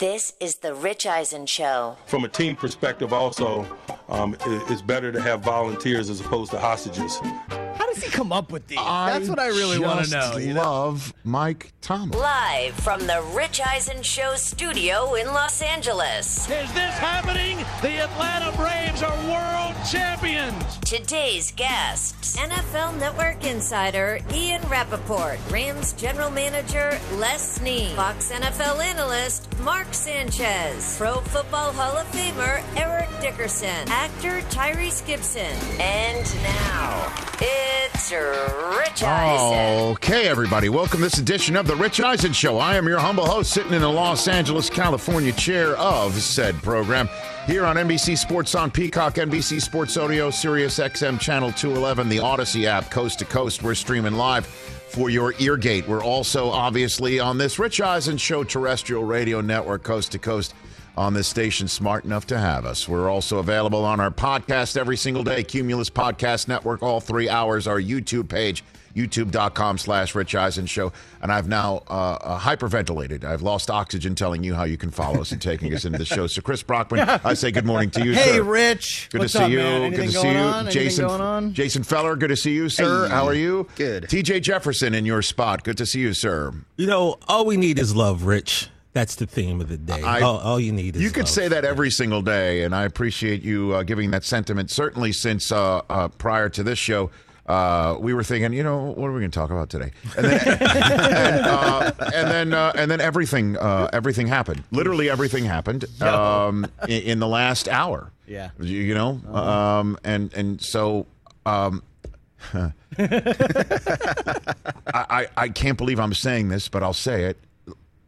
This is the Rich Eisen Show. From a team perspective, also, um, it's better to have volunteers as opposed to hostages. How does he come up with these? That's what I really want to just know. you know? love Mike Thomas. Live from the Rich Eisen Show studio in Los Angeles. Is this happening? The Atlanta Braves are world champions. Today's guests NFL Network insider Ian Rapoport, Rams general manager Les Snead, Fox NFL analyst Mark Sanchez, Pro Football Hall of Famer Eric Dickerson, actor Tyrese Gibson, and now it's Rich Eisen. Okay, everybody, welcome to this edition of the Rich Eisen Show. I am your humble host, sitting in the Los Angeles, California chair of said program. Here on NBC Sports on Peacock, NBC Sports Audio, Sirius XM Channel 211, the Odyssey app, coast to coast. We're streaming live for your eargate. We're also obviously on this Rich Eisen Show terrestrial radio network, coast to coast. On this station, smart enough to have us. We're also available on our podcast every single day, Cumulus Podcast Network, all three hours, our YouTube page, youtube.com slash Rich Eisen Show. And I've now uh, uh, hyperventilated. I've lost oxygen telling you how you can follow us and taking us into the show. So, Chris Brockman, I say good morning to you, Hey, sir. Rich. Good What's to see up, you. man? Good to see you, on? Jason. going on? Jason Feller. Good to see you, sir. Hey. How are you? Good. T.J. Jefferson in your spot. Good to see you, sir. You know, all we need is love, Rich. That's the theme of the day. I- all, all you need is You could love. say that every single day, and I appreciate you uh, giving that sentiment. Certainly, since uh, uh, prior to this show, uh, we were thinking, you know, what are we going to talk about today? And then, and, uh, and then, uh, and then everything, uh, everything happened. Literally, everything happened um, in, in the last hour. Yeah. you, you know, um, and and so. Um, I, I, I can't believe I'm saying this, but I'll say it.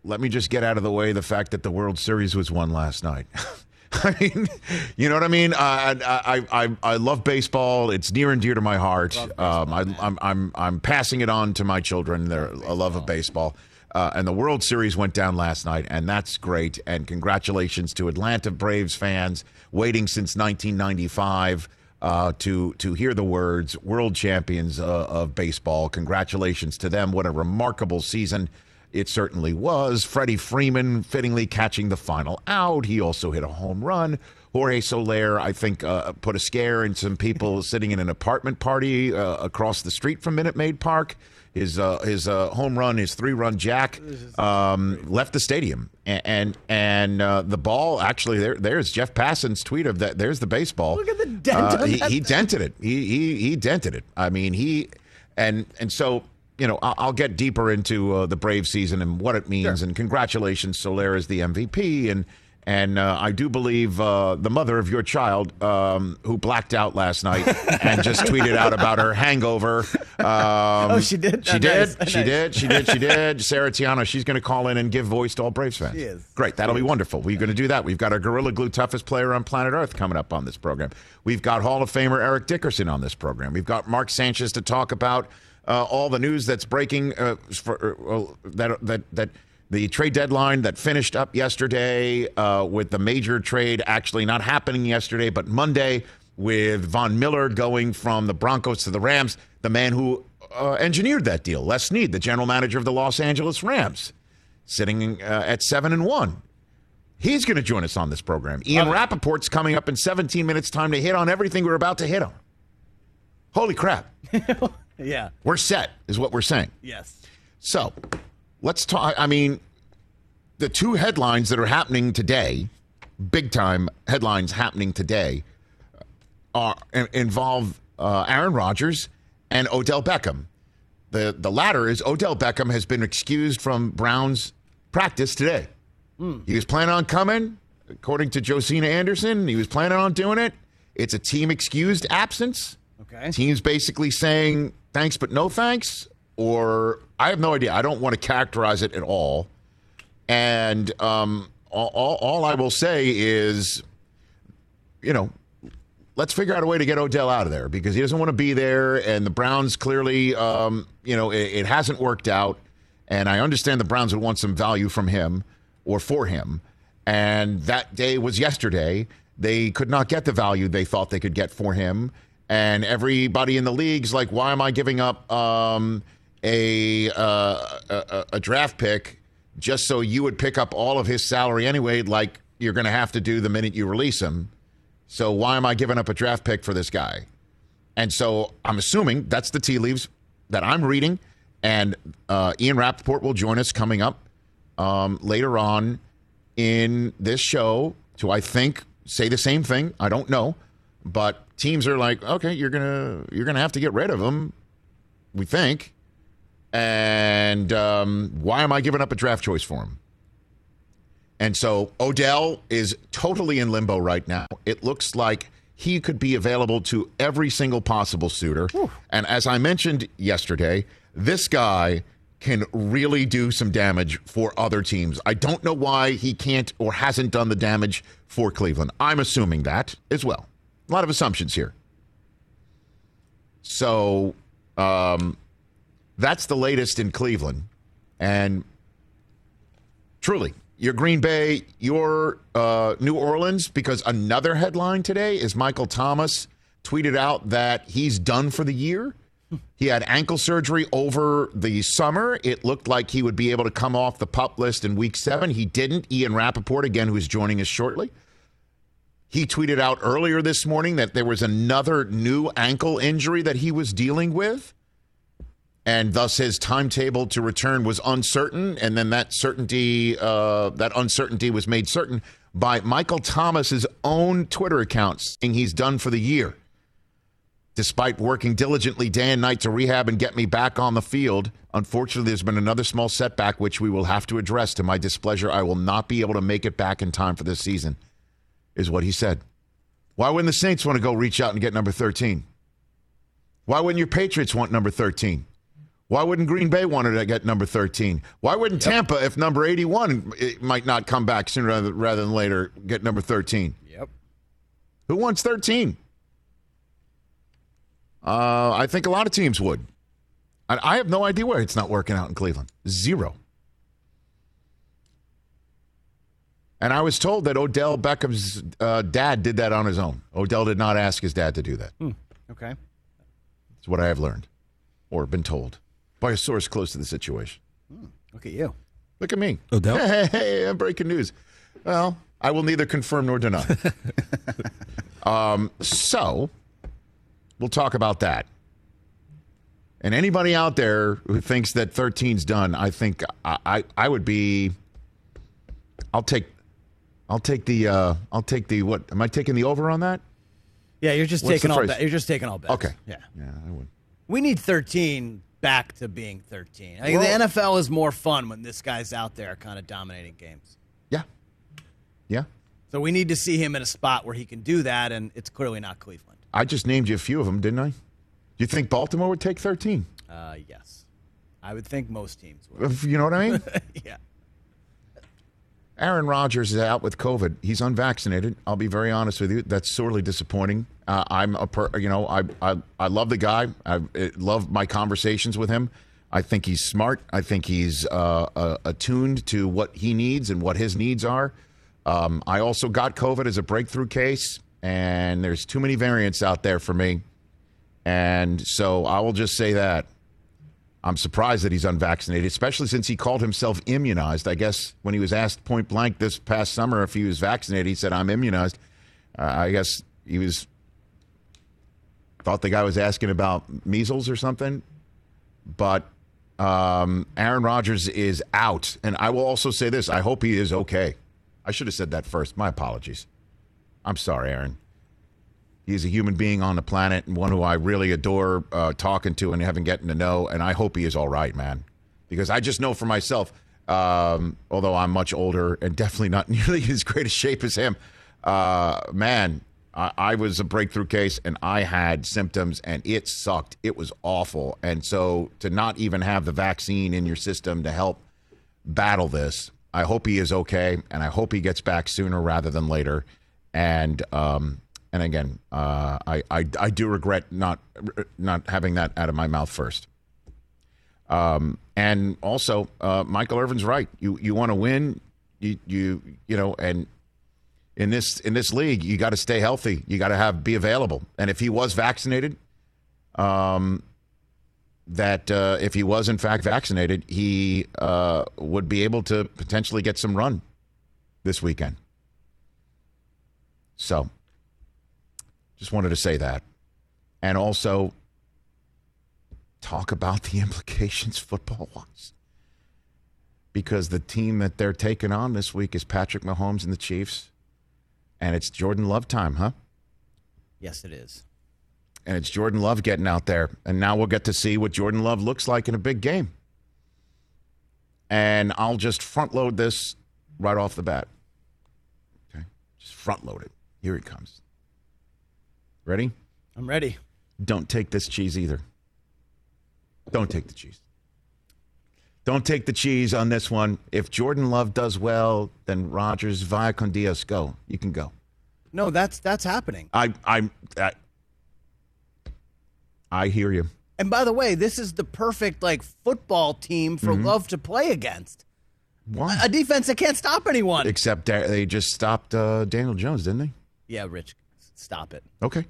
Let me just get out of the way the fact that the World Series was won last night. I mean, you know what I mean. I, I I I love baseball. It's near and dear to my heart. um, I, I'm I'm I'm passing it on to my children. Their a love of baseball. Uh, and the World Series went down last night, and that's great. And congratulations to Atlanta Braves fans waiting since 1995 uh, to to hear the words "World Champions uh, of Baseball." Congratulations to them! What a remarkable season it certainly was. Freddie Freeman fittingly catching the final out. He also hit a home run. Jorge Soler, I think, uh, put a scare in some people sitting in an apartment party uh, across the street from Minute Maid Park. His uh, his uh, home run, his three run jack, um, left the stadium, and and, and uh, the ball actually there. There's Jeff Passan's tweet of that. There's the baseball. Look at the dent Uh, he, he dented it. He, he he dented it. I mean he and and so you know I'll, I'll get deeper into uh, the Brave season and what it means. And congratulations, Soler is the MVP and. And uh, I do believe uh, the mother of your child, um, who blacked out last night and just tweeted out about her hangover. Um, Oh, she did? She Oh, did. nice. She Nice. did. She did. She did. Sarah Tiana, she's going to call in and give voice to all Braves fans. She is. Great. That'll be wonderful. We're going to do that. We've got our Gorilla Glue toughest player on planet Earth coming up on this program. We've got Hall of Famer Eric Dickerson on this program. We've got Mark Sanchez to talk about uh, all the news that's breaking uh, for, uh, that that that the trade deadline that finished up yesterday uh, with the major trade actually not happening yesterday, but Monday with Von Miller going from the Broncos to the Rams, the man who uh, engineered that deal, Les Snead, the general manager of the Los Angeles Rams, sitting uh, at seven and one. He's going to join us on this program. Ian Rapoport's coming up in 17 minutes' time to hit on everything we're about to hit on. Holy crap. Yeah. We're set, is what we're saying. Yes. So let's talk. I mean, the two headlines that are happening today, big time headlines happening today, are involve uh, Aaron Rodgers and Odell Beckham. The the latter is Odell Beckham has been excused from Browns practice today. He was planning on coming, according to Josina Anderson. He was planning on doing it. It's a team excused absence. Okay. Teams basically saying thanks but no thanks, or I have no idea. I don't want to characterize it at all. And um, all, all, I will say is, you know, let's figure out a way to get Odell out of there because he doesn't want to be there. And the Browns clearly, um, you know, it, it hasn't worked out. And I understand the Browns would want some value from him or for him. And that day was yesterday. They could not get the value they thought they could get for him. And everybody in the league's like, why am I giving up um, a, uh, a a draft pick just so you would pick up all of his salary anyway? Like you're going to have to do the minute you release him. So why am I giving up a draft pick for this guy? And so I'm assuming that's the tea leaves that I'm reading. And uh, Ian Rapoport will join us coming up um, later on in this show to, I think, say the same thing. I don't know, but teams are like, okay, you're gonna you're gonna have to get rid of him. We think. And um, why am I giving up a draft choice for him? And so Odell is totally in limbo right now. It looks like he could be available to every single possible suitor. And as I mentioned yesterday, this guy can really do some damage for other teams. I don't know why he can't or hasn't done the damage for Cleveland. I'm assuming that as well. A lot of assumptions here. So um, that's the latest in Cleveland. And truly, your Green Bay, your uh, New Orleans, because another headline today is Michael Thomas tweeted out that he's done for the year. He had ankle surgery over the summer. It looked like he would be able to come off the pup list in week seven. He didn't. Ian Rapoport, again, who's joining us shortly, he tweeted out earlier this morning that there was another new ankle injury that he was dealing with and thus his timetable to return was uncertain. And then that certainty, uh, that uncertainty was made certain by Michael Thomas's own Twitter account, saying he's done for the year. Despite working diligently day and night to rehab and get me back on the field, unfortunately, there's been another small setback which we will have to address. To my displeasure, I will not be able to make it back in time for this season, is what he said. Why wouldn't the Saints want to go reach out and get number 13? Why wouldn't your Patriots want number 13? Why wouldn't Green Bay want to get number 13? Why wouldn't Tampa, if number 81 it might not come back sooner rather, rather than later, get number 13? Yep. Who wants 13? Uh, I think a lot of teams would. I, I have no idea why it's not working out in Cleveland. Zero. And I was told that Odell Beckham's uh, dad did that on his own. Odell did not ask his dad to do that. Okay. That's what I have learned or been told by a source close to the situation. Look at you. Look at me. Odell? Hey, hey, hey, breaking news. Well, I will neither confirm nor deny. um, so, we'll talk about that. And anybody out there who thinks that 13's done, I think I, I, I would be. I'll take, I'll take the, uh, I'll take the what? Am I taking the over on that? Yeah, you're just What's taking the all. phrase? Bet. You're just taking all bets. Okay. Yeah. Yeah, I would. We need 13 back to being 13. I think Well- the NFL is more fun when this guy's out there kind of dominating games. Yeah. Yeah. So we need to see him in a spot where he can do that, and it's clearly not Cleveland. I just named you a few of them, didn't I? You think Baltimore would take 13? Uh, yes. I would think most teams would. You know what I mean? yeah. Aaron Rodgers is out with COVID. He's unvaccinated. I'll be very honest with you. That's sorely disappointing. Uh, I'm a per, you know I I I love the guy. I uh, love my conversations with him. I think he's smart. I think he's uh, uh, attuned to what he needs and what his needs are. Um, I also got COVID as a breakthrough case, and there's too many variants out there for me. And so I will just say that I'm surprised that he's unvaccinated, especially since he called himself immunized. I guess when he was asked point blank this past summer if he was vaccinated, he said, I'm immunized. Uh, I guess he was, thought the guy was asking about measles or something. But um, Aaron Rodgers is out. And I will also say this I hope he is okay. I should have said that first. My apologies. I'm sorry, Aaron. He's a human being on the planet and one who I really adore uh, talking to and having getting to know. And I hope he is all right, man. Because I just know for myself, um, although I'm much older and definitely not nearly as great a shape as him, uh, man, I, I was a breakthrough case, and I had symptoms, and it sucked. It was awful, and so to not even have the vaccine in your system to help battle this, I hope he is okay, and I hope he gets back sooner rather than later. And um, and again, uh, I, I I do regret not not having that out of my mouth first. Um, and also, uh, Michael Irvin's right. You you want to win, you you you know, and in this in this league, you got to stay healthy. You got to have be available. And if he was vaccinated, um, that uh, if he was in fact vaccinated, he uh, would be able to potentially get some run this weekend. So, just wanted to say that, and also talk about the implications football wise. Because the team that they're taking on this week is Patrick Mahomes and the Chiefs. And it's Jordan Love time, huh? Yes, it is. And it's Jordan Love getting out there. And now we'll get to see what Jordan Love looks like in a big game. And I'll just front load this right off the bat. Okay. Just front load it. Here he comes. Ready? I'm ready. Don't take this cheese either. Don't take the cheese. Don't take the cheese on this one. If Jordan Love does well, then Rodgers via con Dios go. You can go. No, that's that's happening. I I I, I hear you. And by the way, this is the perfect like football team for Love to play against. Why? A defense that can't stop anyone. Except they just stopped uh, Daniel Jones, didn't they? Yeah, Rich, stop it. Okay.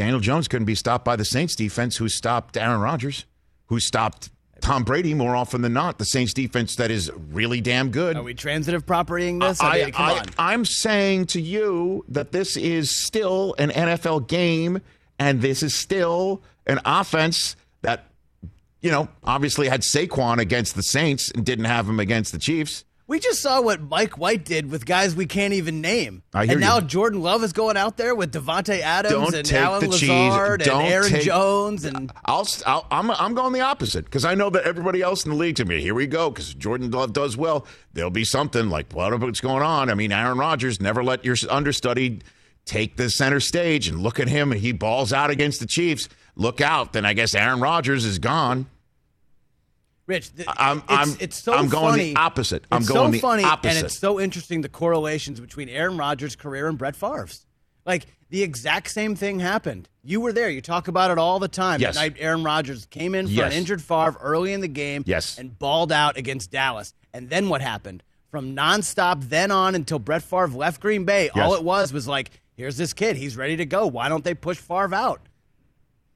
Daniel Jones couldn't be stopped by the Saints defense, who stopped Aaron Rodgers, who stopped Tom Brady more often than not. The Saints defense that is really damn good. Are we transitive propertying this? I, mean, come on. I'm saying to you that this is still an NFL game, and this is still an offense that, you know, obviously had Saquon against the Saints and didn't have him against the Chiefs. We just saw what Mike White did with guys we can't even name. And now you. Jordan Love is going out there with Davante Adams Don't and Allen. Lazard and Aaron take- Jones and I'll, I'll I'm I'm going the opposite because I know that everybody else in the league to me. Here we go because Jordan Love does well. There'll be something like what's going on. I mean, Aaron Rodgers never let your understudy take the center stage and look at him. He balls out against the Chiefs. Look out! Then I guess Aaron Rodgers is gone. Rich. th- I'm it's, I'm it's so I'm going funny. the opposite. I'm it's going so the funny, opposite. and it's so interesting the correlations between Aaron Rodgers' career and Brett Favre's. Like the exact same thing happened. You were there. You talk about it all the time. Yes. Night Aaron Rodgers came in for Yes. an injured Favre early in the game. Yes. And balled out against Dallas. And then what happened? From nonstop then on until Brett Favre left Green Bay, all it was was like, here's this kid. He's ready to go. Why don't they push Favre out?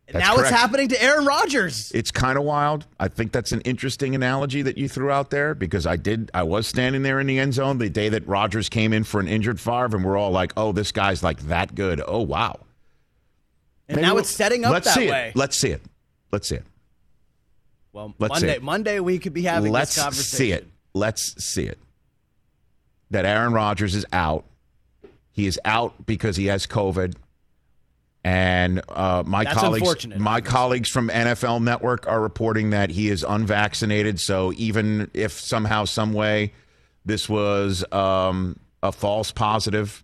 That's now correct. it's happening to Aaron Rodgers. It's kind of wild. I think that's an interesting analogy that you threw out there because I did. I was standing there in the end zone the day that Rodgers came in for an injured Favre, and we're all like, "Oh, this guy's like that good." Oh, wow. And Maybe now we'll- it's setting up Let's that see way. It. Let's see it. Let's see it. Well, Let's see Monday. Monday we could be having Let's this conversation. see it. Let's see it. That Aaron Rodgers is out. He is out because he has COVID. And uh, my That's colleagues, my colleagues from NFL Network are reporting that he is unvaccinated. So even if somehow, some way, this was um, a false positive,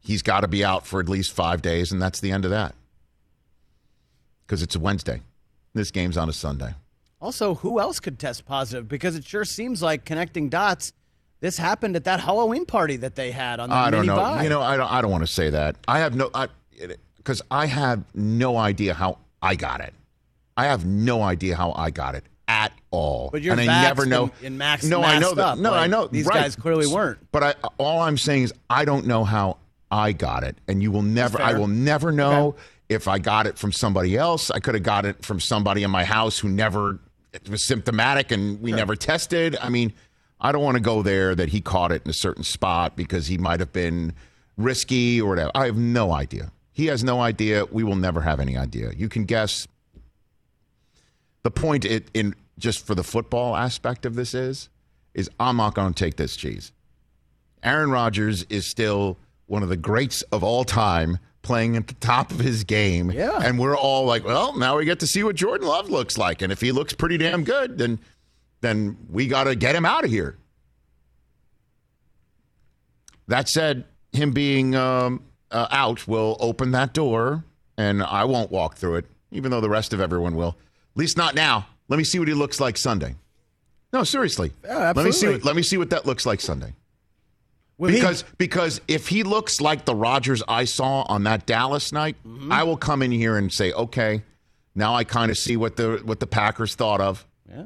he's got to be out for at least five days, and that's the end of that. Because it's a Wednesday. This game's on a Sunday. Also, who else could test positive? Because it sure seems like connecting dots. This happened at that Halloween party that they had on the I don't know. buy. You know, I don't. I don't want to say that. I have no. I because I have no idea how I got it. I have no idea how I got it at all. But you're and I never know. and- and max- no, I know that. up. No, I know. these right. guys clearly weren't. But I, all I'm saying is I don't know how I got it, and you will never. I will never know if I got it from somebody else. I could have got it from somebody in my house who never it was symptomatic, and we never tested. I mean, I don't want to go there that he caught it in a certain spot because he might have been risky or whatever. I have no idea. He has no idea. We will never have any idea. You can guess. The point it, in just for the football aspect of this is, is I'm not going to take this cheese. Aaron Rodgers is still one of the greats of all time, playing at the top of his game. Yeah. and we're all like, well, now we get to see what Jordan Love looks like, and if he looks pretty damn good, then then we got to get him out of here. That said, him being um, uh, out will open that door, and I won't walk through it, even though the rest of everyone will. At least not now. Let me see what he looks like Sunday. No, seriously. Yeah, let me see. What, let me see what that looks like Sunday. With Because because if he looks like the Rodgers I saw on that Dallas night, Mm-hmm. I will come in here and say, okay, now I kind of see what the what the Packers thought of. Yeah.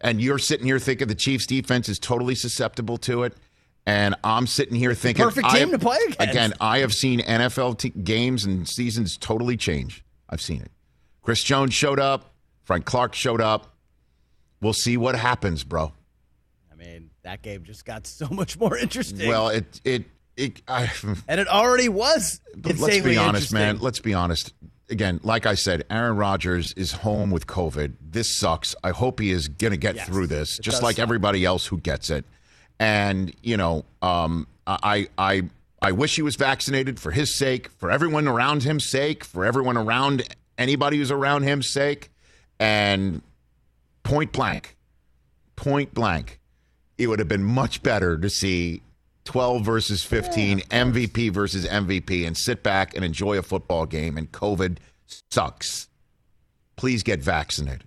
And you're sitting here thinking the Chiefs defense is totally susceptible to it. And I'm sitting here thinking, perfect team have- to play against. Again, I have seen NFL t- games and seasons totally change. I've seen it. Chris Jones showed up. Frank Clark showed up. We'll see what happens, bro. I mean, that game just got so much more interesting. Well, it it it. I, and it already was. Let's be honest, man. Let's be honest. Again, like I said, Aaron Rodgers is home with COVID. This sucks. I hope he is going to get Yes, through this, just like suck. everybody else who gets it. And you know, um, I I I wish he was vaccinated for his sake, for everyone around him's sake, for everyone around anybody who's around him's sake. And point blank, point blank, it would have been much better to see 12 versus 15, MVP versus MVP, and sit back and enjoy a football game. And COVID sucks. Please get vaccinated.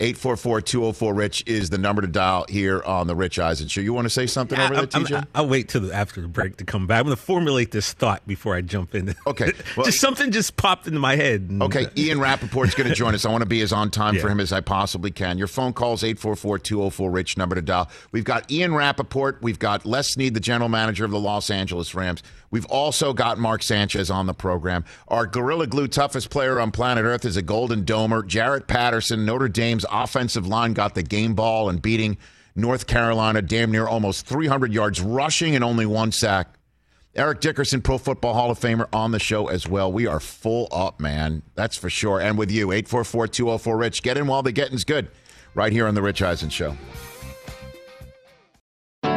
844 204 Rich is the number to dial here on The Rich Eisen Show. You want to say something over there, I'm- I'm- TJ? I'll wait till the, after the break to come back. I'm going to formulate this thought before I jump in. Okay, well- just something just popped into my head. and- Okay, uh, Ian Rapoport's going to join us. I want to be as on time for him as I possibly can. Your phone calls 844-204-RICH, number to dial. We've got Ian Rappaport. We've got Les Snead, the general manager of the Los Angeles Rams. We've also got Mark Sanchez on the program. Our Gorilla Glue toughest player on planet Earth is a Golden Domer. Jarrett Patterson, Notre Dame's offensive line, got the game ball and beating North Carolina damn near almost 300 yards rushing and only one sack. Eric Dickerson, Pro Football Hall of Famer, on the show as well. We are full up, man. That's for sure. And with you, 844 204 Rich. Get in while the getting's good. Right here on The Rich Eisen Show.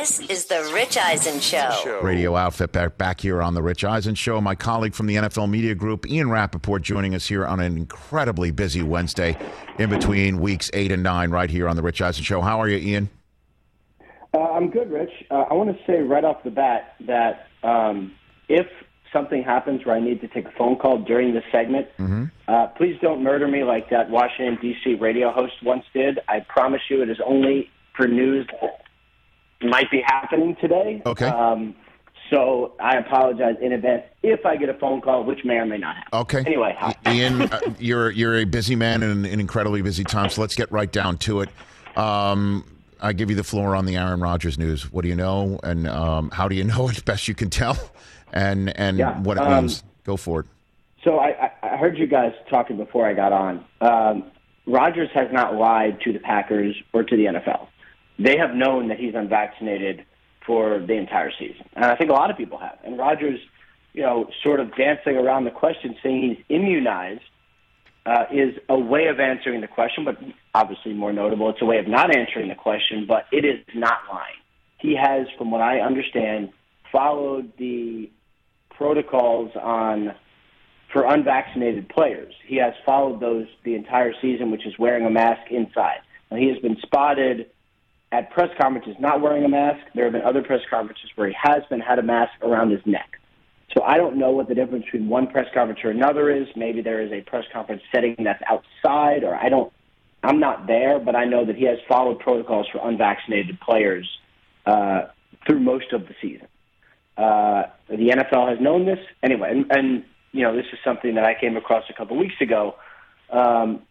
This is the Rich Eisen Show. Radio outfit back, back here on The Rich Eisen Show. My colleague from the NFL Media Group, Ian Rapoport, joining us here on an incredibly busy Wednesday in between weeks eight and nine, right here on The Rich Eisen Show. How are you, Ian? Uh, I'm good, Rich. Uh, I want to say right off the bat that um, if something happens where I need to take a phone call during this segment, uh, please don't murder me like that Washington, D.C. radio host once did. I promise you it is only for news that might be happening today. Okay. Um, so I apologize in advance if I get a phone call, which may or may not happen. Okay. Anyway, hi. Ian, uh, you're you're a busy man in an incredibly busy time, so let's get right down to it. Um, I give you the floor on the Aaron Rodgers news. What do you know, and um, how do you know it? Best you can tell, and and Yeah, what it um, means. Go for it. So I, I heard you guys talking before I got on. Um, Rodgers has not lied to the Packers or to the NFL. They have known that he's unvaccinated for the entire season, and I think a lot of people have. And Rodgers, you know, sort of dancing around the question, saying he's immunized, uh, is a way of answering the question, but obviously more notable, it's a way of not answering the question, but it is not lying. He has, from what I understand, followed the protocols on for unvaccinated players. He has followed those the entire season, which is wearing a mask inside. He has been spotted at press conferences not wearing a mask. There have been other press conferences where he has been had a mask around his neck. So I don't know what the difference between one press conference or another is. Maybe there is a press conference setting that's outside, or I don't. I'm not there, but I know that he has followed protocols for unvaccinated players uh, through most of the season. Uh, the NFL has known this anyway, and, and you know this is something that I came across a couple weeks ago, um,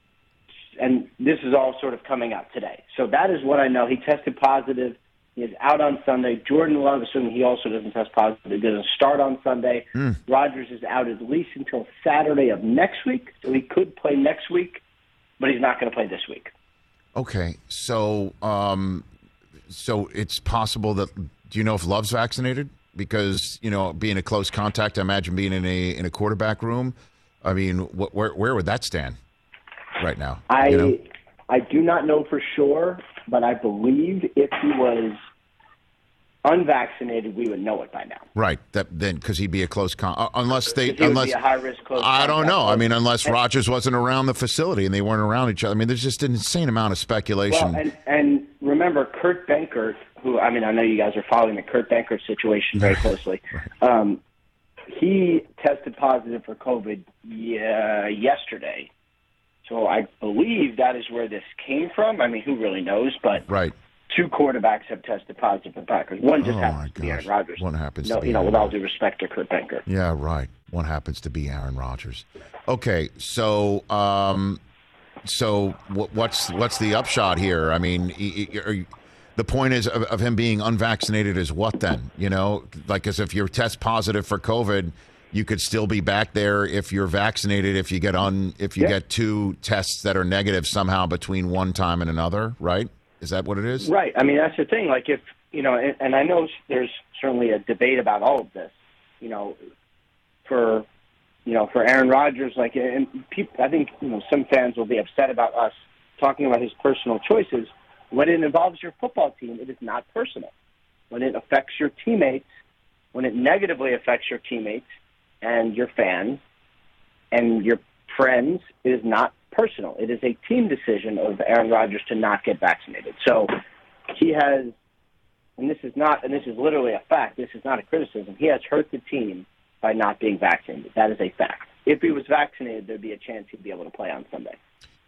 and this is all sort of coming out today. So that is what I know. He tested positive. He is out on Sunday. Jordan Love, assuming he also doesn't test positive, doesn't start on Sunday. Mm. Rodgers is out at least until Saturday of next week, so he could play next week, but he's not going to play this week. Okay, so um, so it's possible that do you know if Love's vaccinated? Because you know, being a close contact, I imagine being in a in a quarterback room. I mean, wh- where where would that stand right now? I you know? I do not know for sure, but I believe if he was unvaccinated, we would know it by now. Right. That then because he'd be a close con uh, unless they unless be a high risk close. I don't know. I mean, unless And- Rodgers wasn't around the facility and they weren't around each other. I mean, there's just an insane amount of speculation. Well, and and remember Kurt Benkert, who I mean, I know you guys are following the Kurt Benkert situation very closely. Um, he tested positive for COVID yeah, yesterday, so I believe that is where this came from. I mean, who really knows? But right. two quarterbacks have tested positive for Packers. One just Oh, happens to be Aaron. Rodgers. One happens no, to be you know, Aaron with all due respect to Kurt Benkert. Yeah, right. One happens to be Aaron Rodgers. Okay, so um, so what, what's what's the upshot here? I mean, y- y- are you- the point is of, of him being unvaccinated is what then? You know, like as if you're test positive for COVID, you could still be back there if you're vaccinated. If you get on, if you Yeah. get two tests that are negative somehow between one time and another, right? Is that what it is? Right. I mean, that's the thing. Like, if you know, and, and I know there's certainly a debate about all of this. You know, for you know, for Aaron Rodgers, like, and people, I think you know, some fans will be upset about us talking about his personal choices. When it involves your football team, it is not personal. When it affects your teammates, when it negatively affects your teammates and your fans and your friends, is not personal. It is a team decision of Aaron Rodgers to not get vaccinated. So he has, and this is not, and this is literally a fact. This is not a criticism. He has hurt the team by not being vaccinated. That is a fact. If he was vaccinated, there'd be a chance he'd be able to play on Sunday.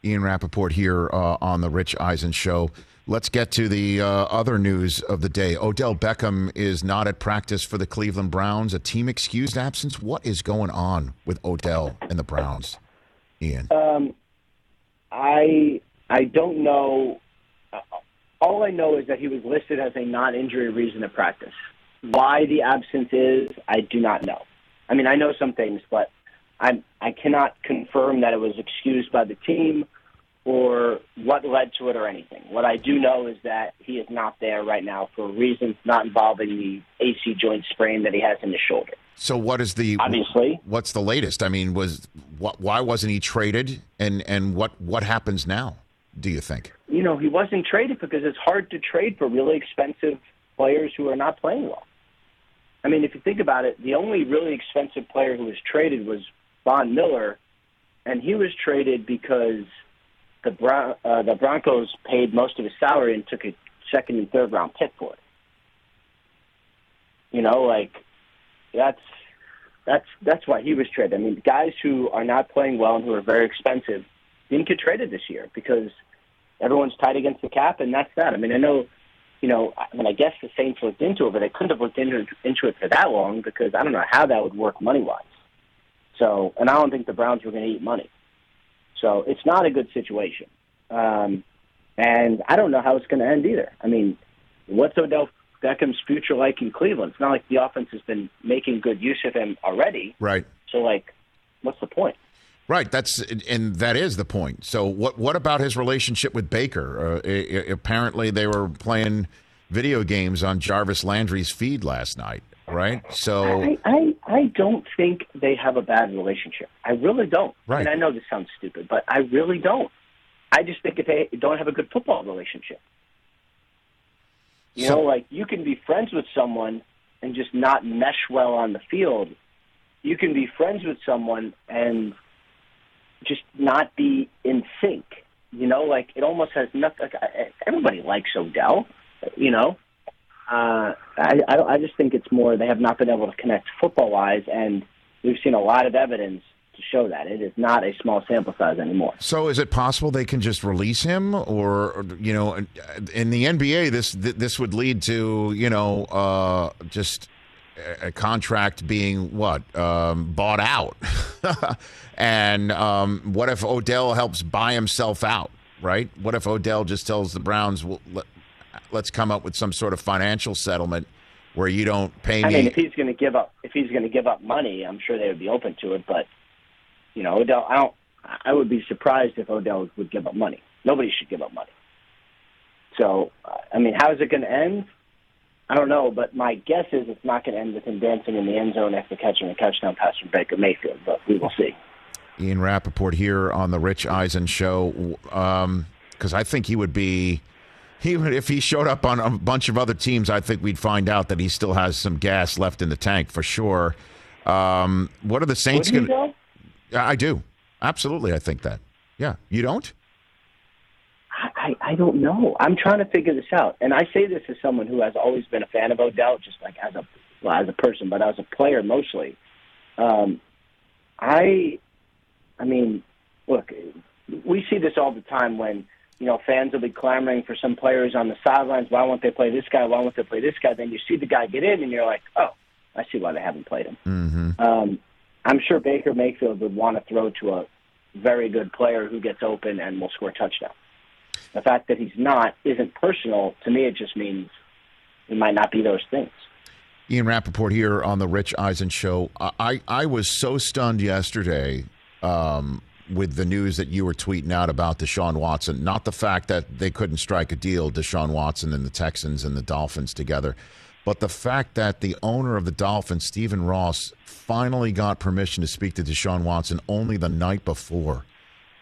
Ian Rapoport here uh, on the Rich Eisen Show. Let's get to the uh, other news of the day. Odell Beckham is not at practice for the Cleveland Browns, a team excused absence. What is going on with Odell and the Browns, Ian? Um, I I don't know. Uh, all I know is that he was listed as a non-injury reason to practice. Why the absence is, I do not know. I mean, I know some things, but I I cannot confirm that it was excused by the team or what led to it or anything. What I do know is that he is not there right now for reasons not involving the AC joint sprain that he has in his shoulder. So, what is the Obviously. What's the latest? I mean, was what? Why wasn't he traded? And and what what happens now? Do you think? you know, he wasn't traded because it's hard to trade for really expensive players who are not playing well. I mean, if you think about it, the only really expensive player who was traded was Von Miller, and he was traded because the Bron- uh, the Broncos paid most of his salary and took a second and third round pick for it. You know, like that's that's that's why he was traded. I mean, guys who are not playing well and who are very expensive didn't get traded this year because everyone's tight against the cap, and that's that. I mean, I know, you know, I mean, I guess the Saints looked into it, but they couldn't have looked into, into it for that long because I don't know how that would work money wise. So, and I don't think the Browns were going to eat money. So it's not a good situation. Um, and I don't know how it's going to end either. I mean, what's Odell Beckham's future like in Cleveland? It's not like the offense has been making good use of him already. Right. So, like, what's the point? Right. That's and that is the point. So what what about his relationship with Baker? Uh, i- i- apparently, they were playing video games on Jarvis Landry's feed last night. Right. So I, I I don't think they have a bad relationship. I really don't. Right. And I know this sounds stupid, but I really don't. I just think if they don't have a good football relationship. You So- know, like you can be friends with someone and just not mesh well on the field. You can be friends with someone and just not be in sync. You know, like it almost has nothing. Like, everybody likes Odell. You know, uh, I, I, I just think it's more they have not been able to connect football wise, and we've seen a lot of evidence to show that. It is not a small sample size anymore. So is it possible they can just release him, or you know, in the NBA, this this would lead to you know uh, just a contract being what um, bought out, and um, what if Odell helps buy himself out? Right? What if Odell just tells the Browns, well, let's come up with some sort of financial settlement where you don't pay me. I me? mean, if he's going to give up, if he's going to give up money, I'm sure they would be open to it. But you know, Odell, I don't. I would be surprised if Odell would give up money. Nobody should give up money. So, I mean, how is it going to end? I don't know, but my guess is it's not going to end with him dancing in the end zone after catching a touchdown pass from Baker Mayfield. But we will see. Ian Rapoport here on the Rich Eisen show because um, I think he would be. He would, if he showed up on a bunch of other teams, I think we'd find out that he still has some gas left in the tank for sure. Um, what are the Saints going to? Do? I do. Absolutely, I think that. Yeah, you don't? I, I don't know. I'm trying to figure this out, and I say this as someone who has always been a fan of Odell, just like as a well, as a person, but as a player mostly. Um, I, I mean, look, we see this all the time when you know fans will be clamoring for some players on the sidelines. Why won't they play this guy? Why won't they play this guy? Then you see the guy get in, and you're like, oh, I see why they haven't played him. Mm-hmm. Um, I'm sure Baker Mayfield would want to throw to a very good player who gets open and will score touchdowns. The fact that he's not isn't personal. To me, it just means it might not be those things. Ian Rapoport here on the Rich Eisen Show. I, I was so stunned yesterday um, with the news that you were tweeting out about Deshaun Watson. Not the fact that they couldn't strike a deal, Deshaun Watson and the Texans and the Dolphins together, but the fact that the owner of the Dolphins, Stephen Ross, finally got permission to speak to Deshaun Watson only the night before.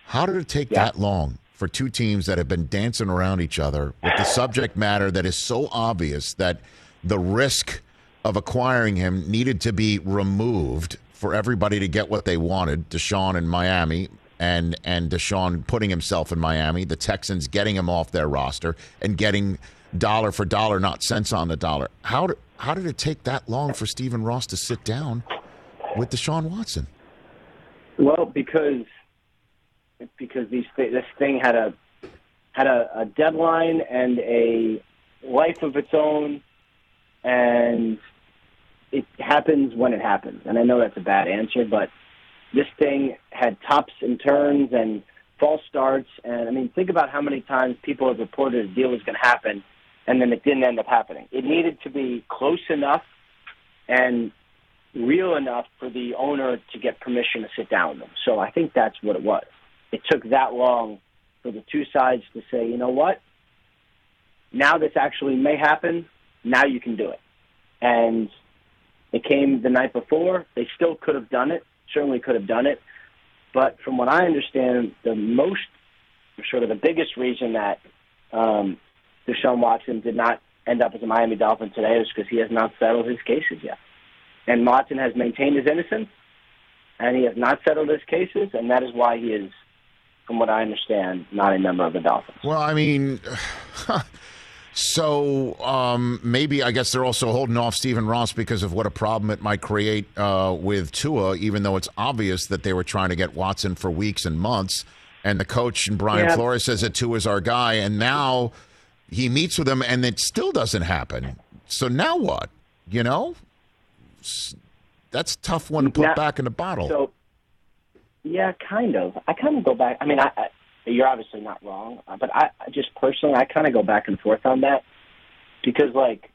How did it take Yeah. that long for two teams that have been dancing around each other with the subject matter that is so obvious that the risk of acquiring him needed to be removed for everybody to get what they wanted? Deshaun in Miami and and Deshaun putting himself in Miami, the Texans getting him off their roster and getting dollar for dollar, not cents on the dollar. How did how did it take that long for Stephen Ross to sit down with Deshaun Watson? Well, because because these th- this thing had a had a, a deadline and a life of its own, and it happens when it happens. And I know that's a bad answer, but this thing had tops and turns and false starts. And I mean, think about how many times people have reported a deal was going to happen, and then it didn't end up happening. It needed to be close enough and real enough for the owner to get permission to sit down with them. So I think that's what it was. It took that long for the two sides to say, you know what? Now this actually may happen. Now you can do it. And it came the night before. They still could have done it. Certainly could have done it. But from what I understand, the most, sort of the biggest reason that um, Deshaun Watson did not end up as a Miami Dolphin today is because he has not settled his cases yet. And Watson has maintained his innocence, and he has not settled his cases, and that is why he is, from what I understand, not a member of the Dolphins. Well, I mean, so um, maybe I guess they're also holding off Stephen Ross because of what a problem it might create uh, with Tua, even though it's obvious that they were trying to get Watson for weeks and months. And the coach and Brian Yeah. Flores says that Tua's our guy, and now he meets with him, and it still doesn't happen. So now what? You know, that's a tough one to put Now- back in the bottle. So, yeah, kind of. I kind of go back. I mean, I, I you're obviously not wrong, uh, but I I just personally, I kind of go back and forth on that because, like,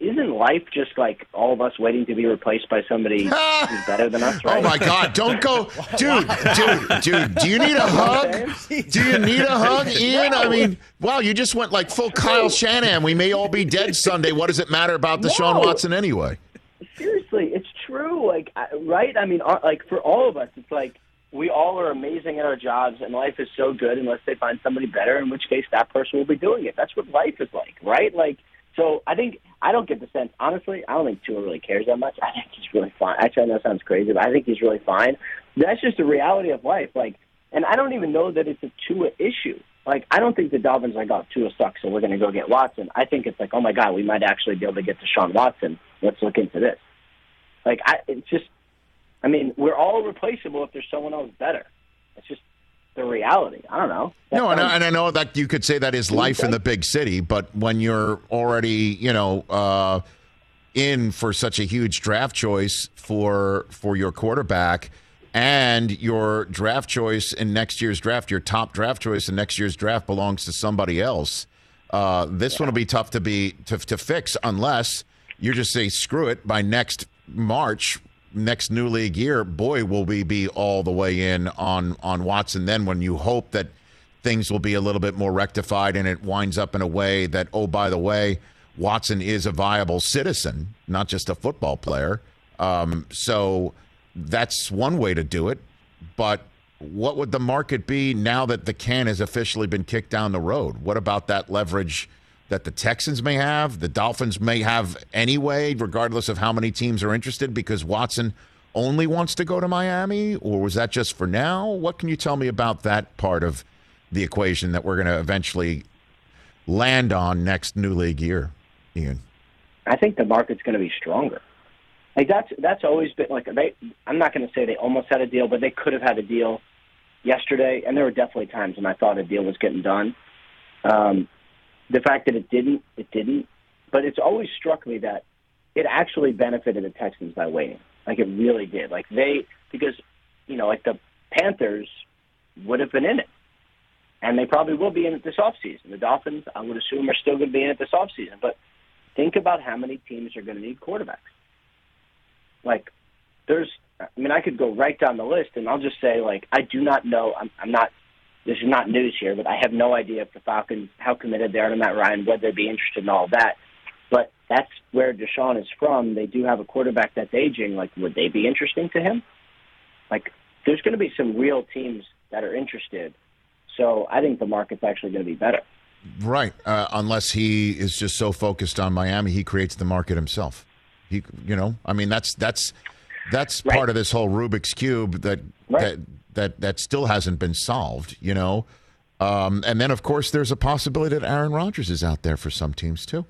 isn't life just like all of us waiting to be replaced by somebody who's better than us? Right? Oh my God! Don't go, dude, dude, dude. Do you need a hug? Do you need a hug, Ian? I mean, wow, you just went like full Kyle Shanahan. We may all be dead Sunday. What does it matter about the No. Watson anyway? seriously, it's true. Like, right? I mean, uh, like for all of us, it's like we all are amazing at our jobs, and life is so good unless they find somebody better. In which case, that person will be doing it. That's what life is like, right? Like, so I think I don't get the sense. Honestly, I don't think Tua really cares that much. I think he's really fine. Actually, I know sounds crazy, but I think he's really fine. That's just the reality of life. Like, and I don't even know that it's a Tua issue. Like, I don't think the Dolphins like, oh, Tua sucks, so we're going to go get Watson. I think it's like, oh my God, we might actually be able to get Deshaun Watson. Let's look into this. Like, I, it's just, I mean, we're all replaceable if there's someone else better. It's just the reality. I don't know. That no, and I, and I know that you could say that is life in the big city, but when you're already, you know, uh, in for such a huge draft choice for for your quarterback, and your draft choice in next year's draft, your top draft choice in next year's draft belongs to somebody else. Uh, this one will be tough to be to, to fix unless you just say screw it by next March, next new league year. Boy, will we be all the way in on on Watson. Then when you hope that things will be a little bit more rectified and it winds up in a way that oh by the way, Watson is a viable citizen, not just a football player. Um, so that's one way to do it, but what would the market be now that the can has officially been kicked down the road? What about that leverage that the Texans may have, the Dolphins may have anyway, regardless of how many teams are interested, because Watson only wants to go to Miami? Or was that just for now? What can you tell me about that part of the equation that we're going to eventually land on next new league year, Ian? I think the market's going to be stronger. Like that's that's always been like they. I'm not going to say they almost had a deal, but they could have had a deal yesterday, and there were definitely times when I thought a deal was getting done. Um, the fact that it didn't, it didn't. But it's always struck me that it actually benefited the Texans by waiting. Like it really did. Like they because you know like the Panthers would have been in it, and they probably will be in it this offseason. The Dolphins, I would assume, are still going to be in it this offseason. But think about how many teams are going to need quarterbacks. Like, there's, I mean, I could go right down the list, and I'll just say, like, I do not know. I'm, I'm not. This is not news here, but I have no idea if the Falcons how committed they are to Matt Ryan, whether they'd be interested in all of that. But that's where Deshaun is from. They do have a quarterback that's aging. Like, would they be interesting to him? Like, there's going to be some real teams that are interested. So I think the market's actually going to be better. Right, uh, unless he is just so focused on Miami, he creates the market himself. He, you know, I mean, that's that's that's Right. part of this whole Rubik's cube that Right. that that that still hasn't been solved. You know, um, and then of course there's a possibility that Aaron Rodgers is out there for some teams too.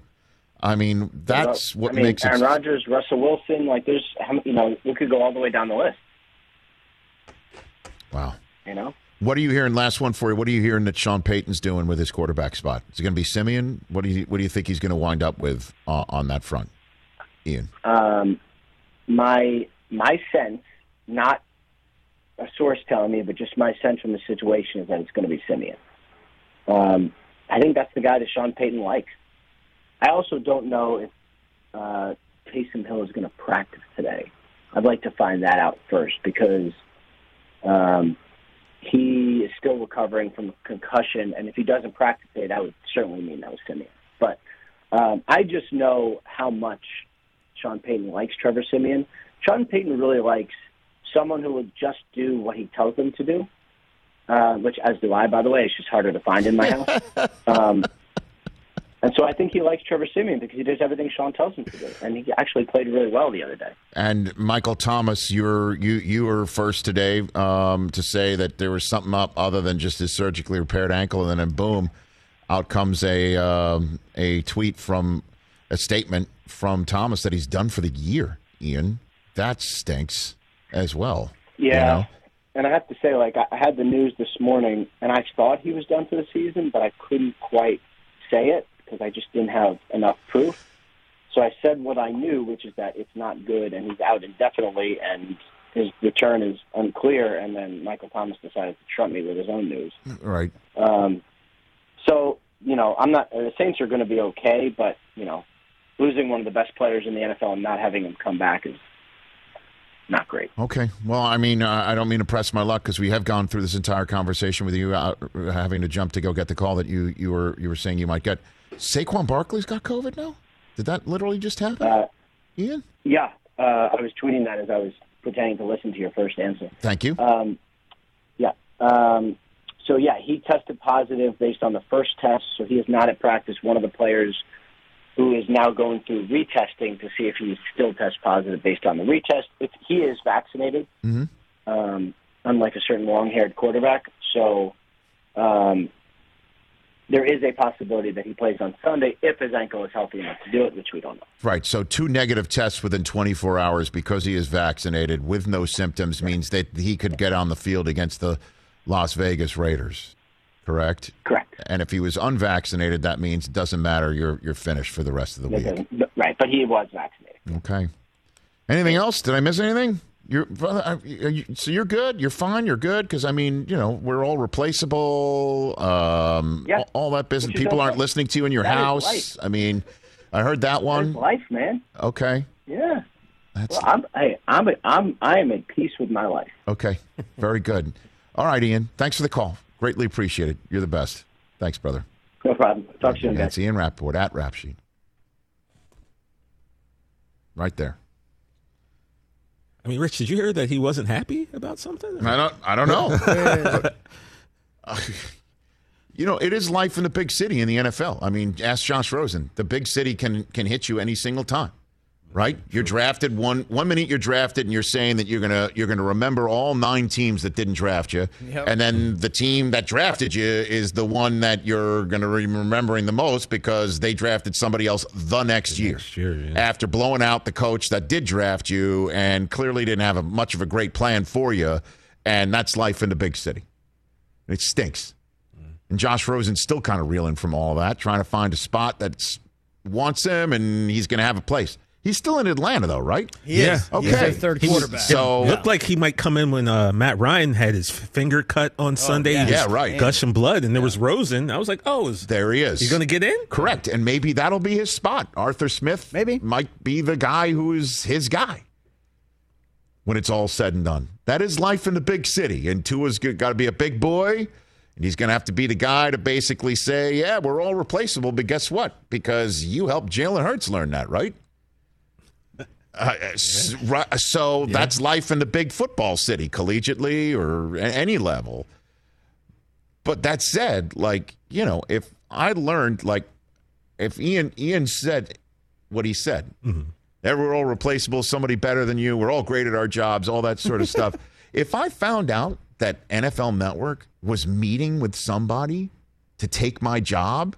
I mean, that's Well, what I mean, makes Aaron. Rodgers, Russell Wilson. Like, there's, you know, we could go all the way down the list. Wow. You know, What are you hearing? Last one for you. What are you hearing that Sean Payton's doing with his quarterback spot? Is it going to be Siemian? What do you What do you think he's going to wind up with uh, on that front, Ian? um, my my sense, not a source telling me, but just my sense from the situation is that it's going to be Siemian. Um, I think that's the guy that Sean Payton likes. I also don't know if uh, Taysom Hill is going to practice today. I'd like to find that out first because um, he is still recovering from a concussion, and if he doesn't practice today, that would certainly mean that was Simeon. But um, I just know how much Sean Payton likes Trevor Siemian. Sean Payton really likes someone who would just do what he tells them to do, uh, which, as do I, by the way. It's just harder to find in my house. um, and so I think he likes Trevor Siemian because he does everything Sean tells him to do, and he actually played really well the other day. And Michael Thomas, you're you you were first today um, to say that there was something up other than just his surgically repaired ankle, and then boom, out comes a um, a tweet from a statement from Thomas that he's done for the year. Ian, that stinks as well. you Yeah. know? And I have to say, like, I I had the news this morning, and I thought he was done for the season, but I couldn't quite say it because I just didn't have enough proof. So I said what I knew, which is that it's not good, and he's out indefinitely, and his return is unclear. And then Michael Thomas decided to trump me with his own news. right. Um, so you know, I'm not. The Saints are going to be okay, but you know, losing one of the best players in the NFL and not having him come back is not great. Okay. Well, I mean, uh, I don't mean to press my luck because we have gone through this entire conversation with you uh, having to jump to go get the call that you you were you were saying you might get. Saquon Barkley's got COVID now. Did that literally just happen? Uh, Ian, Yeah, uh, I was tweeting that as I was pretending to listen to your first answer. thank you. Um, yeah. Um, so yeah, he tested positive based on the first test, so he is not at practice. One of the players who is now going through retesting to see if he still tests positive based on the retest. If he is vaccinated, mm-hmm. um, unlike a certain long-haired quarterback. So, um, there is a possibility that he plays on Sunday if his ankle is healthy enough to do it, which we don't know. Right. So two negative tests within 24 hours because he is vaccinated with no symptoms means that he could get on the field against the Las Vegas Raiders. Correct. Correct. And if he was unvaccinated, that means it doesn't matter. You're you're finished for the rest of the That week. but- Right, but he was vaccinated. Okay. Anything else? Did I miss anything? You're you- so you're good. You're fine. You're good because I mean, you know, we're all replaceable. Um, Yeah. all, all that business. People aren't listening to you in your That house. I mean, I heard that one. life, man. Okay. Yeah. That's Well, I'm, hey, I'm, I'm, I am at peace with my life. okay. Very good. All right, Ian. Thanks for the call. Greatly appreciate it. You're the best. Thanks, brother. No problem. Talk to you soon, guys. That's Ian Rapoport at Rap Sheet. Right there. I mean, Rich, did you hear that he wasn't happy about something? I don't. I don't know. you know, it is life in the big city in the NFL. I mean, ask Josh Rosen. The big city can can hit you any single time, right? You're drafted one one minute you're drafted, and you're saying that you're gonna you're gonna remember all nine teams that didn't draft you, Yep. and then the team that drafted you is the one that you're gonna be remembering the most because they drafted somebody else the next year after blowing out the coach that did draft you and clearly didn't have a, much of a great plan for you. And that's life in the big city. It stinks. And Josh Rosen's still kind of reeling from all that, trying to find a spot that wants him and he's going to have a place. He's still in Atlanta, though, right? He is. Okay. He's their third He quarterback. So- it looked like he might come in when uh, Matt Ryan had his finger cut on Sunday. yeah. He was Oh, Yeah, right. Gushing blood, and there was Rosen. I was like, oh, is There he is. he going to get in? Correct. And maybe that'll be his spot. Arthur Smith Maybe. might be the guy who is his guy when it's all said and done. That is life in the big city. And Tua's got to be a big boy. And he's going to have to be the guy to basically say, yeah, we're all replaceable. But guess what? Because you helped Jalen Hurts learn that, right? Uh, uh s- right, uh, so that's life in the big football city, collegiately or any level. But that said, like, you know, if I learned, like, if Ian Ian said what he said, mm-hmm. that we're all replaceable, somebody better than you, we're all great at our jobs, all that sort of stuff. If I found out that NFL Network was meeting with somebody to take my job,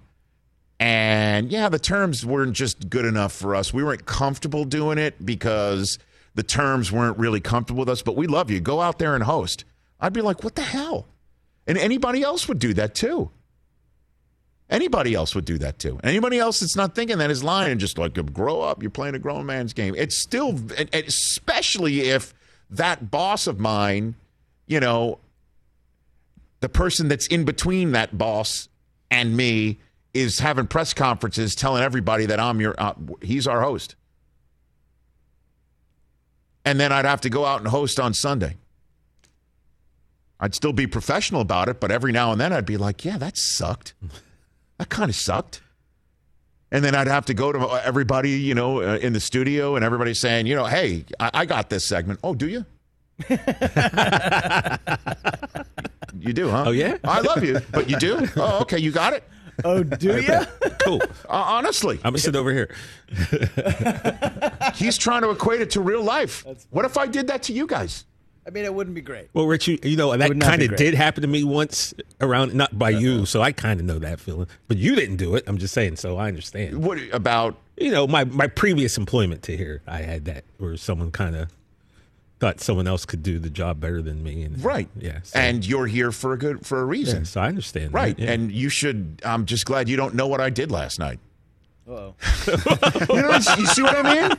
and yeah, the terms weren't just good enough for us. We weren't comfortable doing it because the terms weren't really comfortable with us, but we love you. Go out there and host. I'd be like, what the hell? And anybody else would do that too. Anybody else would do that too. Anybody else that's not thinking that is lying and just like, grow up. You're playing a grown man's game. It's still, especially if that boss of mine, you know, the person that's in between that boss and me is having press conferences telling everybody that I'm your, uh, he's our host. And then I'd have to go out and host on Sunday. I'd still be professional about it, but every now and then I'd be like, yeah, that sucked. That kind of sucked. And then I'd have to go to everybody, you know, uh, in the studio and everybody saying, you know, hey, I, I got this segment. Oh, do you? you do, huh? Oh, yeah? I love you, but you do? Oh, okay, you got it? Oh, do you? Cool. Uh, honestly, I'm going to sit over here. he's trying to equate it to real life. What if I did that to you guys? I mean, it wouldn't be great. Well, Rich, you, you know, that kind of did happen to me once around, not by you, so I kind of know that feeling. But you didn't do it. I'm just saying, so I understand. What about You know, my, my previous employment to here, I had that where someone kind of thought someone else could do the job better than me. And, right? Yeah. So, And you're here for a good for a reason. yeah, so I understand. Right. yeah. And you should, I'm just glad you don't know what I did last night. Uh-oh. You know, you see what I mean?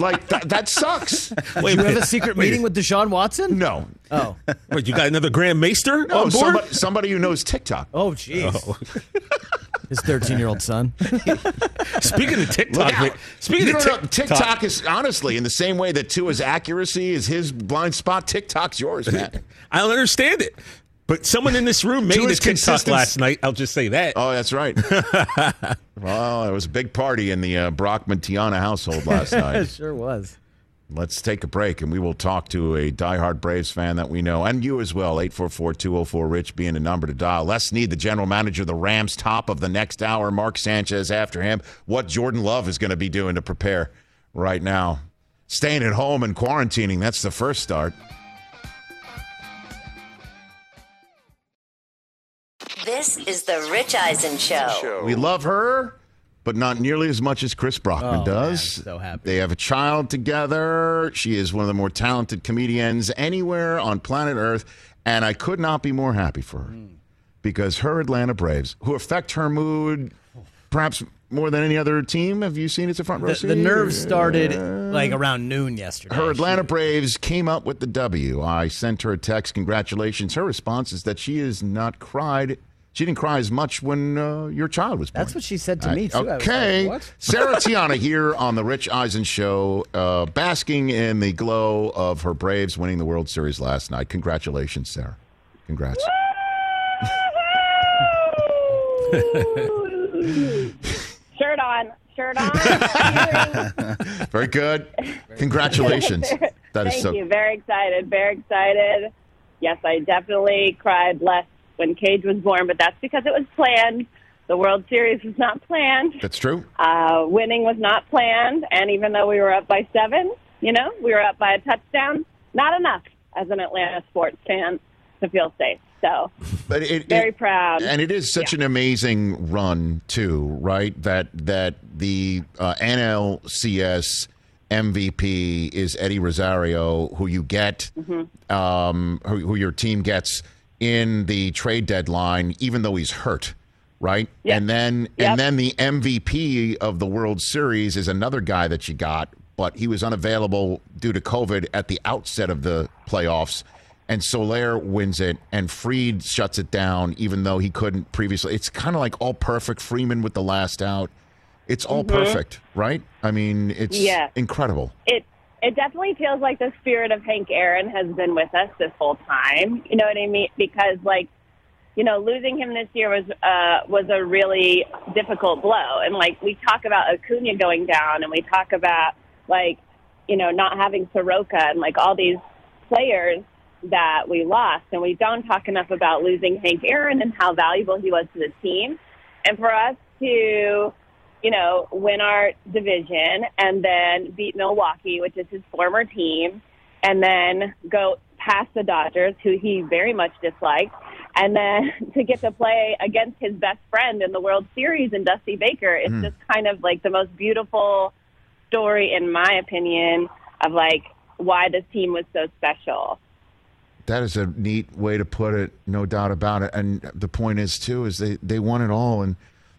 Like, that, that sucks. Do you have a secret meeting with Deshaun Watson? No. Oh. Wait, you got another Grand Maester No, on board? somebody, somebody who knows TikTok. Oh, jeez. Oh. His 13 year old son. Speaking of TikTok, Look speaking You of know, TikTok, TikTok is honestly in the same way that Tua's accuracy is his blind spot. TikTok's yours, man. I don't understand it. But someone in this room made To a his TikTok consistency- last night. I'll just say that. Oh, that's right. well, it was a big party in the uh, Brockman Tiana household last night. it sure was. Let's take a break and we will talk to a diehard Braves fan that we know and you as well. 844 204 Rich being a number to dial. Les Snead, the general manager of the Rams, top of the next hour. Mark Sanchez after him. What Jordan Love is going to be doing to prepare right now. Staying at home and quarantining, that's the first start. This This is the Rich Eisen Show. We love her, but not nearly as much as Chris Brockman Oh, does. man, so happy. They have a child together. She is one of the more talented comedians anywhere on planet Earth, and I could not be more happy for her Hmm. because her Atlanta Braves, who affect her mood perhaps more than any other team. Have you seen it's a front row The, seat? the nerves started like around noon yesterday. Her Atlanta Braves came up with the W. I sent her a text, congratulations. Her response is that she has not cried. She didn't cry as much when uh, your child was born. That's what she said to me, too. I was like, Okay. what? Sarah Tiana here on the Rich Eisen Show, uh, basking in the glow of her Braves winning the World Series last night. Congratulations, Sarah. Congrats. Shirt on. Shirt on. Very good. Congratulations. That is Thank so. you. Very excited. Very excited. Yes, I definitely cried less when Cage was born, but that's because it was planned. The World Series was not planned. That's true. Uh, winning was not planned, and even though we were up by seven, you know, we were up by a touchdown. Not enough as an Atlanta sports fan to feel safe. So But it, very it- proud. And it is such an amazing run too, right? That that the uh, NLCS MVP is Eddie Rosario, who you get, Mm-hmm. um, who, who your team gets in the trade deadline, even though he's hurt, right? And then Yep. and then the MVP of the World Series is another guy that you got, but he was unavailable due to COVID at the outset of the playoffs. And Soler wins it, and Fried shuts it down, even though he couldn't previously. It's kind of like all perfect. Freeman with the last out. It's all Mhm. perfect, right? I mean, it's Yeah. incredible. it it definitely feels like the spirit of Hank Aaron has been with us this whole time. You know what I mean? Because like, you know, losing him this year was uh was a really difficult blow. And like we talk about Acuna going down and we talk about like, you know, not having Soroka and like all these players that we lost and we don't talk enough about losing Hank Aaron and how valuable he was to the team. And for us to you know, win our division and then beat Milwaukee, which is his former team, and then go past the Dodgers, who he very much disliked, and then to get to play against his best friend in the World Series in Dusty Baker. It's Hmm. just kind of like the most beautiful story, in my opinion, of like why this team was so special. That is a neat way to put it, no doubt about it. And the point is too is they they won it all, and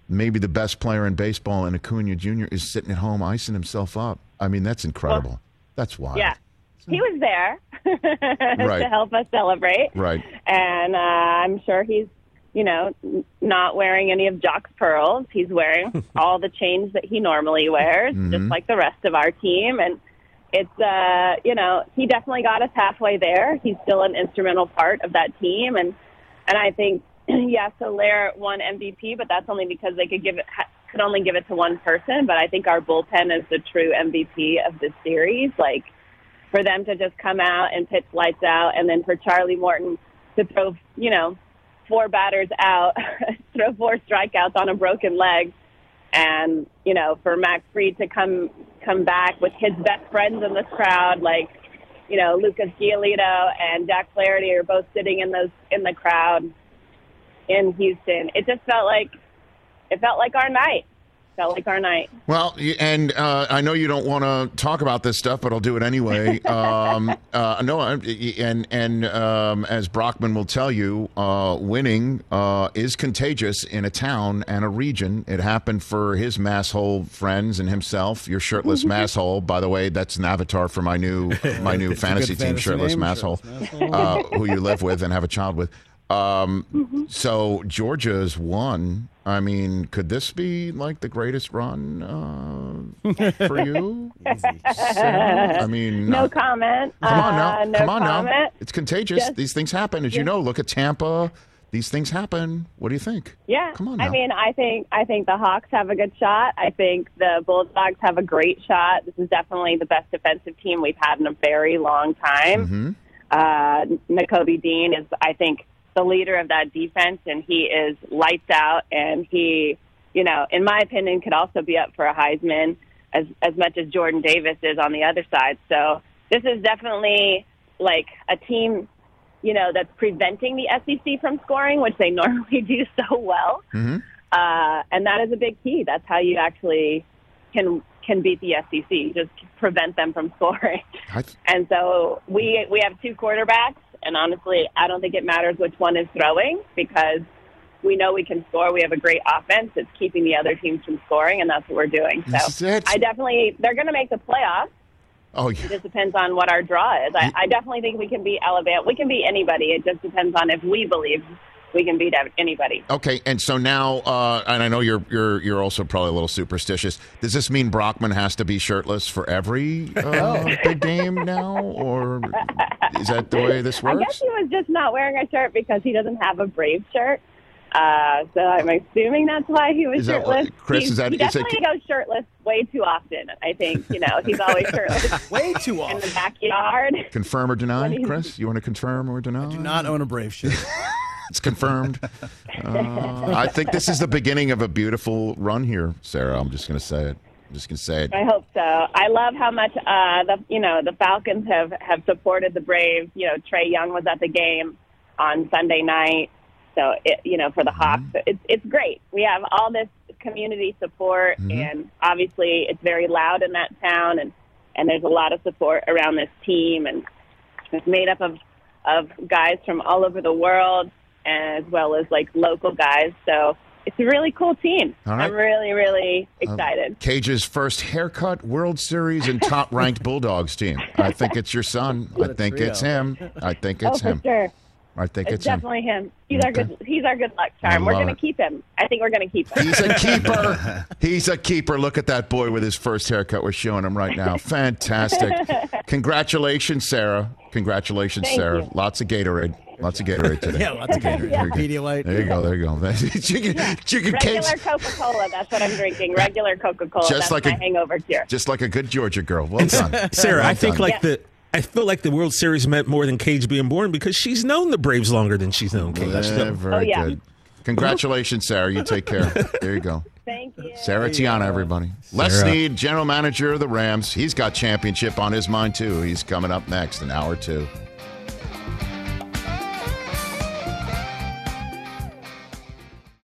maybe the best player in baseball, and Acuna Jr. is sitting at home icing himself up. I mean, that's incredible. that's wild. Yeah. He was there Right. to help us celebrate. Right. and uh, I'm sure he's, you know, not wearing any of Joc's pearls. He's wearing all the chains that he normally wears, just Mhm. like the rest of our team. And it's, uh, you know, he definitely got us halfway there. He's still an instrumental part of that team, and and I think, yeah, Soler won MVP, but that's only because they could give it could only give it to one person. But I think our bullpen is the true MVP of this series. Like for them to just come out and pitch lights out, and then for Charlie Morton to throw, you know, four batters out, throw four strikeouts on a broken leg, and you know, for Max Fried to come come back with his best friends in this crowd, like you know, Lucas Giolito and Jack Flaherty are both sitting in those in the crowd in Houston. It just felt like it felt like our night. Felt like our night. Well, and uh, I know you don't want to talk about this stuff, but I'll do it anyway. um, uh, no, and and um, as Brockman will tell you, uh, winning uh, is contagious in a town and a region. It happened for his masshole friends and himself. Your shirtless masshole, by the way, that's an avatar for my new my new fantasy team, fantasy shirtless name, masshole, Shirtless Masshole. uh, who you live with and have a child with. Um, so Georgia's won. I mean, could this be like the greatest run uh, for you? Sarah? I mean, no uh, comment. come on now, Uh, no come on now. It's contagious. Just- These things happen, as you know. Look at Tampa. These things happen. What do you think? Yeah, Come on I mean, I think I think the Hawks have a good shot. I think the Bulldogs have a great shot. This is definitely the best defensive team we've had in a very long time. Mm-hmm. Uh, Nakobe Dean is, I think, the leader of that defense, and he is lights out. And he, you know, in my opinion, could also be up for a Heisman as as much as Jordan Davis is on the other side. So this is definitely like a team. you know, that's preventing the SEC from scoring, which they normally do so well. Mm-hmm. Uh, and that is a big key. That's how you actually can can beat the SEC. Just prevent them from scoring. And so we we have two quarterbacks, and honestly, I don't think it matters which one is throwing because we know we can score. We have a great offense. It's keeping the other teams from scoring, and that's what we're doing. So. I definitely they're going to make the playoffs. Oh, It just depends on what our draw is. I, I definitely think we can beat Alabama. We can beat anybody. It just depends on if we believe we can beat anybody. Okay, and so now, uh, and I know you're you're you're also probably a little superstitious. Does this mean Brockman has to be shirtless for every uh, big game now, or is that the way this works? I guess he was just not wearing a shirt because he doesn't have a Brave shirt. Uh, so I'm assuming that's why he was Is that shirtless. Chris, He's- is that- he is it- definitely goes shirtless way too often. I think you know he's always shirtless. way too often in the backyard. Confirm or deny, Chris? You want to confirm or deny? I do not own a Brave shirt. It's confirmed. Uh, I think this is the beginning of a beautiful run here, Sarah. I'm just going to say it. I'm just going to say it. I hope so. I love how much uh, the you know the Falcons have have supported the Braves. You know Trae Young was at the game on Sunday night, so it, you know for the Hawks, it's it's great. We have all this community support, and obviously it's very loud in that town, and and there's a lot of support around this team, and it's made up of of guys from all over the world as well as like local guys. So it's a really cool team. All right. I'm really really uh, excited. Cage's first haircut, World Series, and top ranked Bulldogs team. I think it's your son. I think it's him. I think oh, it's oh, for him. sure. I think It's, it's definitely him. He's our good. He's our good luck charm. We're love going it. to keep him. I think we're going to keep him. He's a keeper. He's a keeper. Look at that boy with his first haircut. We're showing him right now. Fantastic. Congratulations, Sarah. Congratulations, Thank Sarah. you. Lots of Gatorade. Lots of Gatorade today. Yeah, lots of Gatorade. There you go. Pedialyte. There you go. There you go. chicken, chicken Regular cakes. Coca Cola. That's what I'm drinking. Regular Coca Cola. Just That's like my a- hangover cure. Just like a good Georgia girl. Well done. Sarah, Well I think done. like the I feel like the World Series meant more than Cage being born because she's known the Braves longer than she's known Cage. Yeah, So- very oh, good. Congratulations, Sarah. You take care. There you go. Thank you. Sarah Tiana, everybody. Les Sarah. Snead, general manager of the Rams. He's got championship on his mind, too. He's coming up next in hour two.